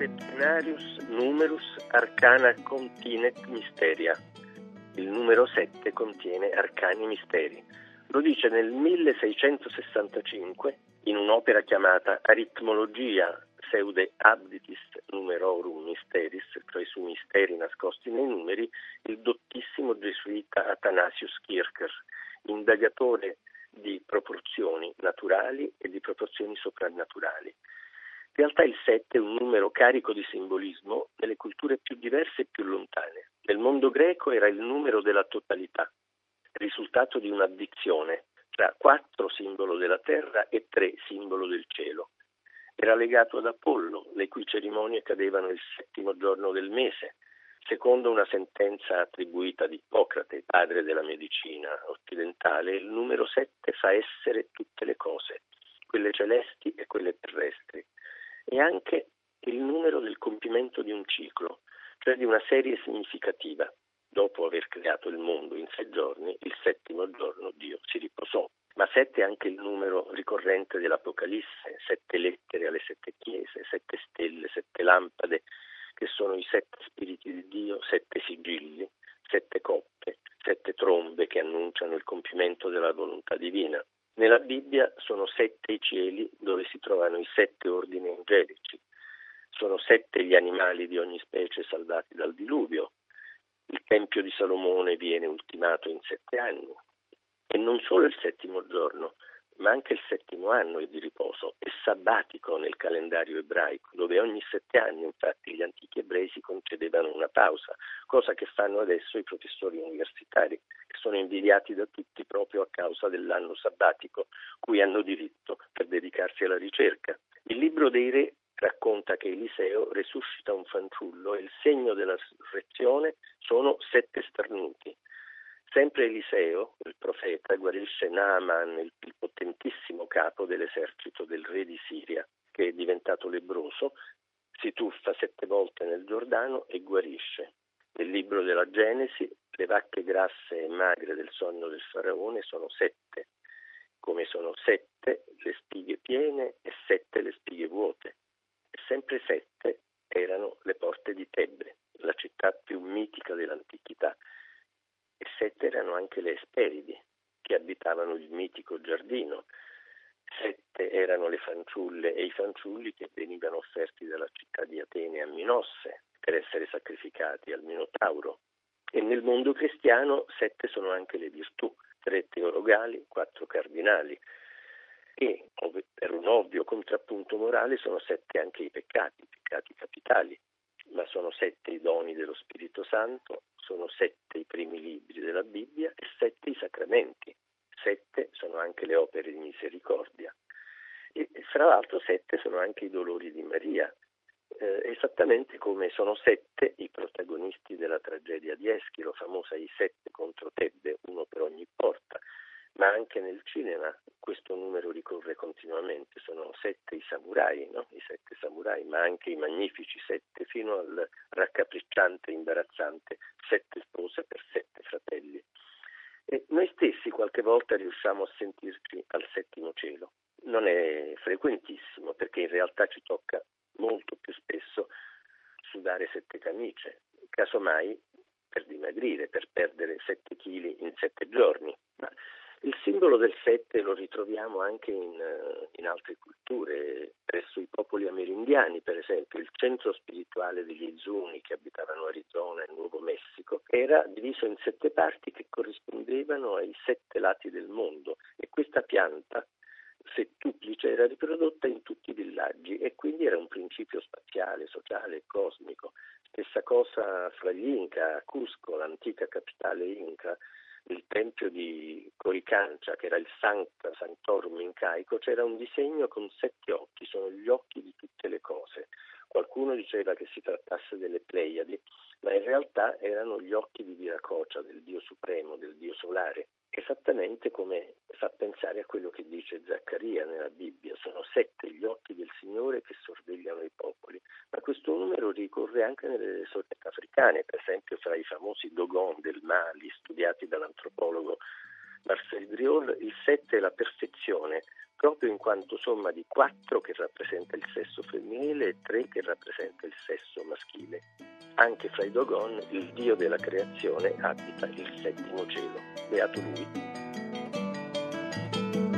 Septenarius numerus arcana continet mysteria. Il numero 7 contiene arcani misteri. Lo dice nel 1665 in un'opera chiamata Aritmologia pseude abditis numerorum mysteris, cioè su misteri nascosti nei numeri, il dottissimo gesuita Athanasius Kircher, indagatore di proporzioni naturali e di proporzioni soprannaturali. In realtà il 7 è un numero carico di simbolismo nelle culture più diverse e più lontane. Nel mondo greco era il numero della totalità, risultato di un'addizione tra 4 simbolo della terra e 3 simbolo del cielo. Era legato ad Apollo, le cui cerimonie cadevano il settimo giorno del mese, secondo una sentenza attribuita ad Ippocrate, padre della medicina occidentale, il numero 7 fa essere tutte le cose, quelle celesti e quelle terrestri è anche il numero del compimento di un ciclo, cioè di una serie significativa. Dopo aver creato il mondo in sei giorni, il settimo giorno Dio si riposò. Ma sette è anche il numero ricorrente dell'Apocalisse, sette lettere alle sette chiese, sette stelle, sette lampade, che sono i sette spiriti di Dio, sette sigilli, sette coppe, sette trombe che annunciano il compimento della volontà divina. Nella Bibbia sono sette i cieli dove si trovano i sette ordini angelici, sono sette gli animali di ogni specie salvati dal diluvio, il Tempio di Salomone viene ultimato in sette anni. E non solo il settimo giorno, ma anche il settimo anno è di riposo, è sabbatico nel calendario ebraico, dove ogni sette anni infatti gli antichi ebrei si concedevano una pausa, cosa che fanno adesso i professori universitari, che sono invidiati da tutti proprio a causa dell'anno sabbatico cui hanno diritto per dedicarsi alla ricerca. Il libro dei re racconta che Eliseo resuscita un fanciullo e il segno della resurrezione sono sette starnuti. Sempre Eliseo, il profeta, guarisce Naaman, il, il potentissimo capo dell'esercito del re di Siria, che è diventato lebroso, si tuffa sette volte nel Giordano e guarisce. Nel libro della Genesi le vacche grasse e magre del sonno del faraone sono sette, come sono sette le spighe piene e sette le spighe vuote. E sempre sette erano le porte di Tebbe, la città più mitica dell'antichità e sette erano anche le Esperidi, che abitavano il mitico giardino. Sette erano le fanciulle e i fanciulli che venivano offerti dalla città di Atene a Minosse per essere sacrificati al Minotauro. E nel mondo cristiano sette sono anche le virtù, tre teologali, quattro cardinali. E per un ovvio contrappunto morale sono sette anche i peccati, i peccati capitali, ma sono sette i doni dello Spirito Santo, sono sette i primi libri della Bibbia e sette i sacramenti. Sette sono anche le opere di misericordia. E fra l'altro sette sono anche i dolori di Maria, eh, esattamente come sono sette i protagonisti della tragedia di Eschilo, famosa I sette contro Tebbe, uno per ogni porta ma anche nel cinema questo numero ricorre continuamente, sono sette i samurai, no? i sette samurai, ma anche i magnifici sette, fino al raccapricciante, imbarazzante, sette spose per sette fratelli. E noi stessi qualche volta riusciamo a sentirci al settimo cielo. Non è frequentissimo perché in realtà ci tocca molto più spesso sudare sette camicie, casomai per dimagrire, per perdere sette chili in sette giorni. Ma il simbolo del sette lo ritroviamo anche in, eh, in, altre culture, presso i popoli amerindiani, per esempio, il centro spirituale degli Zuni che abitavano Arizona e Nuovo Messico era diviso in sette parti che corrispondevano ai sette lati del mondo e questa pianta settuplice era riprodotta in tutti i villaggi e quindi era un principio spaziale, sociale e cosmico. Stessa cosa fra gli Inca, Cusco, l'antica capitale Inca, il tempio di Coricancia, che era il Sancta Sanctorum incaico, c'era un disegno con sette occhi, sono gli occhi di tutte le cose. Qualcuno diceva che si trattasse delle Pleiadi, ma in realtà erano gli occhi di Viracocia, del Dio Supremo, del Dio Solare, esattamente come fa pensare a quello che dice Zaccaria nella Bibbia. Sono sette gli occhi del Signore che sorvegliano i popoli, ma questo numero ricorre anche nelle società africane, per esempio fra i famosi Dogon del Mali, studiati dall'antropologo Marcel Griol, il sette è la perfezione, proprio in quanto somma di quattro che rappresenta il sesso femminile e tre che rappresenta il sesso maschile. Anche fra i Dogon il dio della creazione abita il settimo cielo. Beato lui. thank you